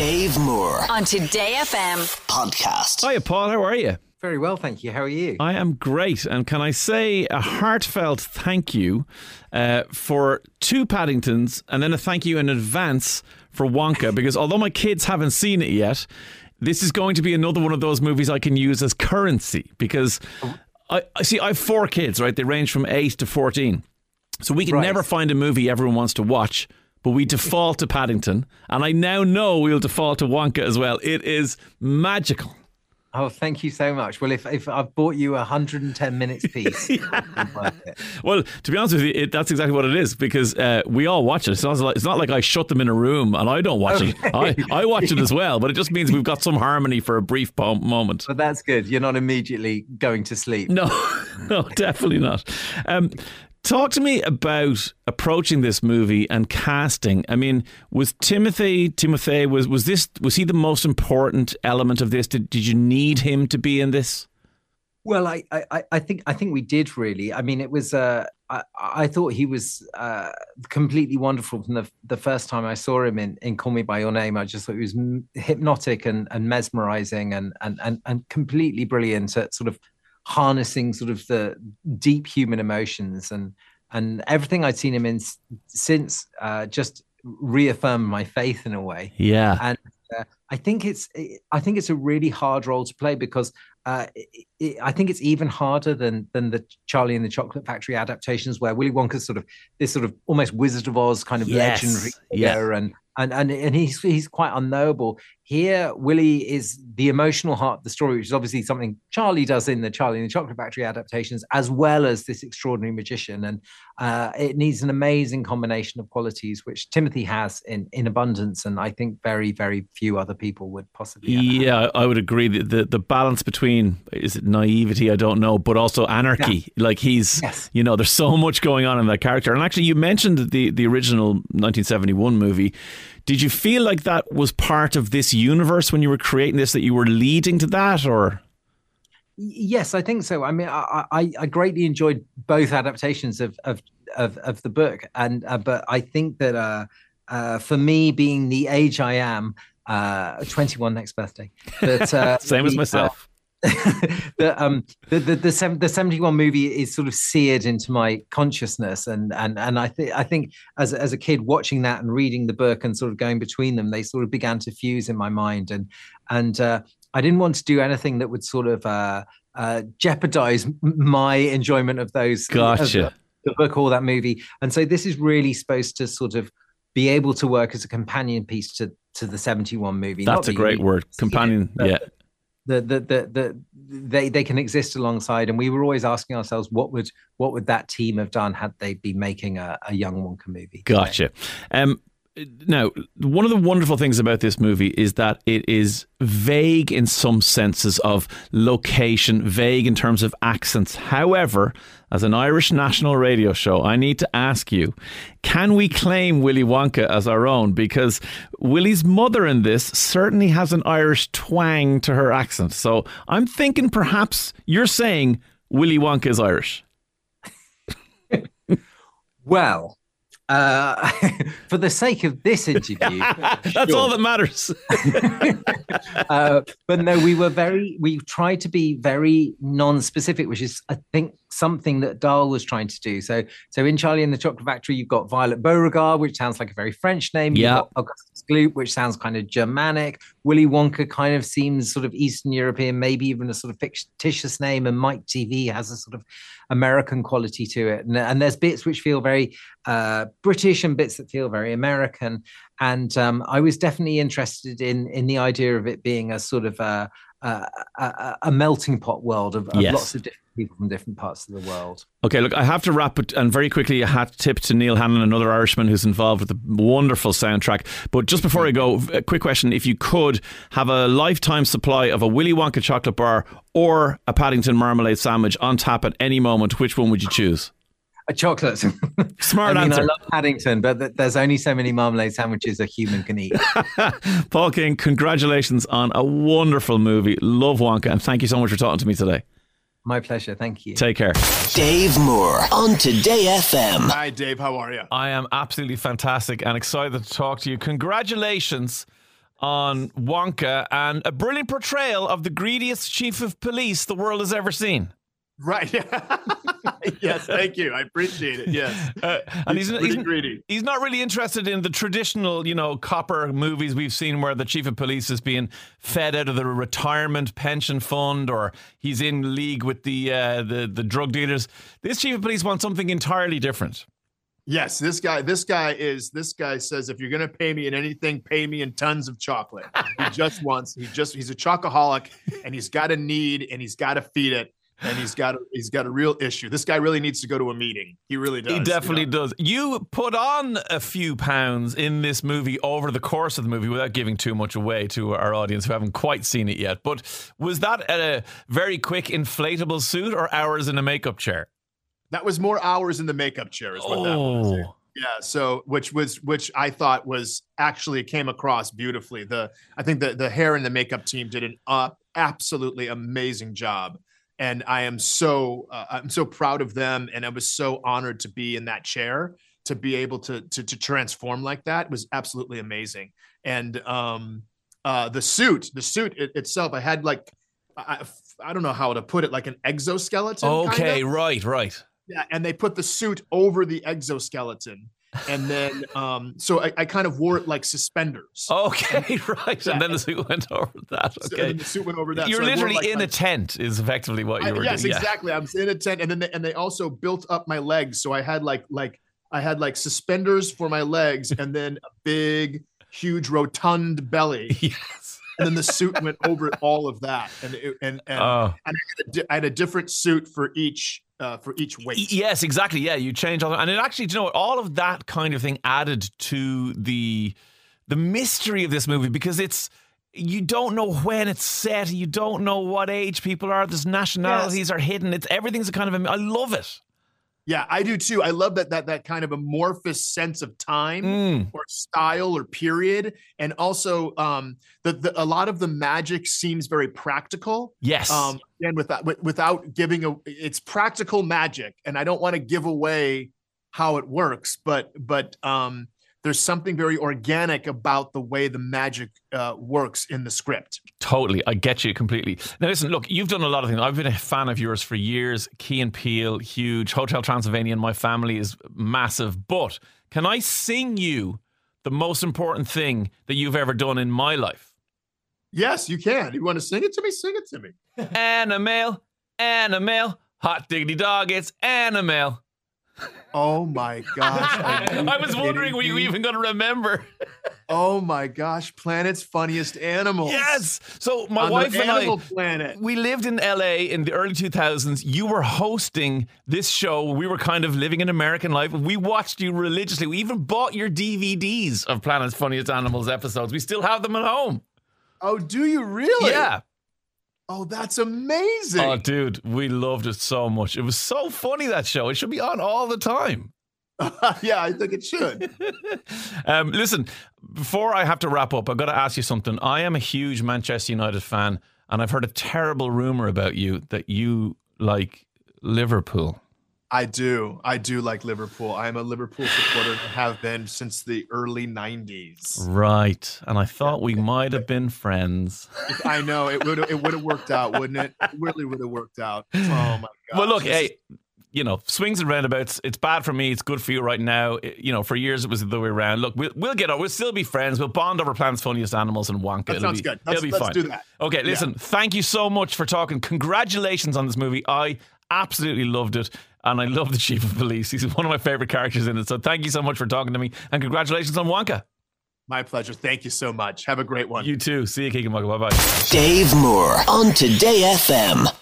Dave Moore on Today FM. podcast. Hiya, Paul. How are you? Very well, thank you. How are you? I am great. And can I say a heartfelt thank you uh, for two Paddingtons and then a thank you in advance for Wonka? Because although my kids haven't seen it yet, this is going to be another one of those movies I can use as currency. Because I, I see, I have four kids, right? They range from 8 to 14. So we can Right. never find a movie everyone wants to watch. But we default to Paddington, and I now know we'll default to Wonka as well. It is magical. Oh, thank you so much. Well, if, if I've bought you a 110 minutes piece, it. Well, to be honest with you, it, that's exactly what it is because uh, we all watch it. It's not, like, it's not like I shut them in a room and I don't watch it. I, I watch it as well, but it just means we've got some harmony for a brief moment. But that's good. You're not immediately going to sleep. No, no, definitely not. Um, talk to me about approaching this movie and casting. I mean, was Timothée Timothée was was this was he the most important element of this? Did did you need him to be in this? Well, I, I, I- think I think we did really. I mean, it was. Uh, I, I thought he was uh, completely wonderful from the the first time I saw him in, in Call Me by Your Name. I just thought he was hypnotic and and mesmerizing and and and and completely brilliant at sort of harnessing sort of the deep human emotions. And and everything I'd seen him in since uh, just reaffirmed my faith in a way. Yeah, and uh, I think it's I think it's a really hard role to play because uh, it, it, I think it's even harder than than the Charlie and the Chocolate Factory adaptations, where Willy Wonka's sort of this sort of almost Wizard of Oz kind of Yes, legendary yeah. and and and and he's he's quite unknowable. Here, Willy is the emotional heart of the story, which is obviously something Charlie does in the Charlie and the Chocolate Factory adaptations, as well as this extraordinary magician. And uh, it needs an amazing combination of qualities, which Timothée has in in abundance, and I think very very few other people would possibly. Have. Yeah, I would agree. The, the the balance between is it naivety? I don't know, but also anarchy. Like he's, Yes. you know, there's so much going on in that character. And actually, you mentioned the the original 1971 movie. Did you feel like that was part of this universe when you were creating this? That you were leading to that, or Yes, I think so. I mean, I, I, I greatly enjoyed both adaptations of of of, of the book, and uh, but I think that uh, uh, for me, being the age I am, uh, 21 next birthday, that uh, same as the, uh, myself? the um the the the, the 71 movie is sort of seared into my consciousness and and and I think I think as as a kid watching that and reading the book and sort of going between them they sort of began to fuse in my mind and and uh, I didn't want to do anything that would sort of uh, uh, jeopardize my enjoyment of those of Gotcha. the, the book or that movie and so this is really supposed to sort of be able to work as a companion piece to to the 71 movie Not That's a great word, it, companion. but- Yeah, the the the, the they they can exist alongside and we were always asking ourselves what would what would that team have done had they been making a, a young wonka movie Gotcha. Um, now, one of the wonderful things about this movie is that it is vague in some senses of location, vague in terms of accents. However, as an Irish national radio show, I need to ask you can we claim Willy Wonka as our own? Because Willy's mother in this certainly has an Irish twang to her accent. So I'm thinking perhaps you're saying Willy Wonka is Irish. well uh for the sake of this interview That's all that matters. uh, but no, we were very, we tried to be very non-specific, which is, I think, something that Dahl was trying to do. So, so in Charlie and the Chocolate Factory, you've got Violet Beauregarde, which sounds like a very French name. Yeah. Augustus Gloop, which sounds kind of Germanic. Willy Wonka kind of seems sort of Eastern European, maybe even a sort of fictitious name. And Mike Teavee has a sort of American quality to it. And, and there's bits which feel very uh, British and bits that feel very American and um, I was definitely interested in in the idea of it being a sort of a a, a, a melting pot world of, of Yes. lots of different people from different parts of the world. Okay, look, I have to wrap it, and very quickly, a hat tip to Neil Hannon, another Irishman who's involved with the wonderful soundtrack. But just before I go, a quick question: If you could have a lifetime supply of a Willy Wonka chocolate bar or a Paddington marmalade sandwich on tap at any moment, which one would you choose? A chocolate. Smart I mean, answer. I love Paddington, but th- there's only so many marmalade sandwiches a human can eat. Paul King, congratulations on a wonderful movie. Love Wonka, and thank you so much for talking to me today. My pleasure. Thank you. Take care. Dave Moore on Today FM. Hi, Dave. How are you? I am absolutely fantastic and excited to talk to you. Congratulations on Wonka and a brilliant portrayal of the greediest chief of police the world has ever seen. Right. yes, thank you. I appreciate it. Yes. Uh, and he's, he's, he's, greedy. he's not really interested in the traditional, you know, copper movies we've seen where the chief of police is being fed out of the retirement pension fund or he's in league with the uh, the the drug dealers. This chief of police wants something entirely different. Yes, this guy. This guy is. This guy says, if you're gonna pay me in anything, pay me in tons of chocolate. he just wants. He just. He's a chocoholic, and he's got a need, and he's got to feed it and he's got a, he's got a real issue. This guy really needs to go to a meeting. He really does. He definitely you know? does. You put on a few pounds in this movie over the course of the movie without giving too much away to our audience who haven't quite seen it yet. But was that a very quick inflatable suit or hours in a makeup chair? That was more hours in the makeup chair is what oh. that was. Oh. Yeah, so which was which I thought was actually came across beautifully. The I think the the hair and the makeup team did an uh, absolutely amazing job and I am so uh, I'm so proud of them, and I was so honored to be in that chair to be able to to, to transform like that it was absolutely amazing. And um, uh, the suit, the suit it, itself, I had like I, I don't know how to put it, like an exoskeleton. Okay, kind of. right, right. Yeah, and they put the suit over the exoskeleton and then um so I, I, kind of wore it like suspenders. Okay right. And then the suit went over that. Okay. so the suit went over that. You're so literally like in my, a tent is effectively what you were I, yes doing. exactly. I'm in a tent and then they, and they also built up my legs. So i had like like i had like suspenders for my legs and then a big huge rotund belly. Yes and then the suit went over all of that and it, and and, oh. and I, had a, I had a different suit for each uh, for each weight. Yes, exactly. Yeah, you change all, and it actually, you know, all of that kind of thing added to the the mystery of this movie because it's you don't know when it's set, you don't know what age people are. There's nationalities yes. are hidden. It's everything's a kind of. I love it. Yeah, I do too. I love that that that kind of amorphous sense of time mm. or style or period, and also um, the, the a lot of the magic seems very practical. Yes, um, and without without giving a, it's practical magic, and I don't want to give away how it works, but but um, there's something very organic about the way the magic uh, works in the script. Totally, I get you completely. Now, listen, look, you've done a lot of things. I've been a fan of yours for years. Key and Peele, huge. Hotel Transylvania in my family is massive. But can I sing you the most important thing that you've ever done in my life? Yes, you can. You want to sing it to me? Sing it to me. Animal, animal, hot diggity dog, it's animal. Oh my gosh. I was wondering were you even going to remember? oh my gosh. Planet's funniest animals. Yes. So my On wife and I planet. we lived in LA in the early 2000s. You were hosting this show. We were kind of living an American life. We watched you religiously. We even bought your DVDs of Planet's Funniest Animals episodes. We still have them at home. Oh, do you really? Yeah. Oh, that's amazing. Oh, dude, we loved it so much. It was so funny that show. It should be on all the time. yeah, I think it should. um, listen, before I have to wrap up, I've got to ask you something. I am a huge Manchester United fan, and I've heard a terrible rumor about you that you like Liverpool. I do. I do like Liverpool. I am a Liverpool supporter and have been since the early 90s. Right. And I thought we might have been friends. I know it would it would have worked out, wouldn't it? It really would have worked out. Oh my god. Well, look, hey, you know, swings and roundabouts. It's bad for me. It's good for you right now. It, you know, for years it was the other way around. Look, we'll, we'll get on. We'll still be friends. We'll bond over Planet's Funniest Animals and Wonka. That it'll sounds be, good. Let's, it'll be let's fine. do that. Okay, listen. Yeah. Thank you so much for talking. Congratulations on this movie. I absolutely loved it. And I love the chief of police. He's one of my favorite characters in it. So thank you so much for talking to me. And congratulations on Wonka. My pleasure. Thank you so much. Have a great one. You too. See you, Keegan Michael. Bye bye. Dave Moore on Today FM.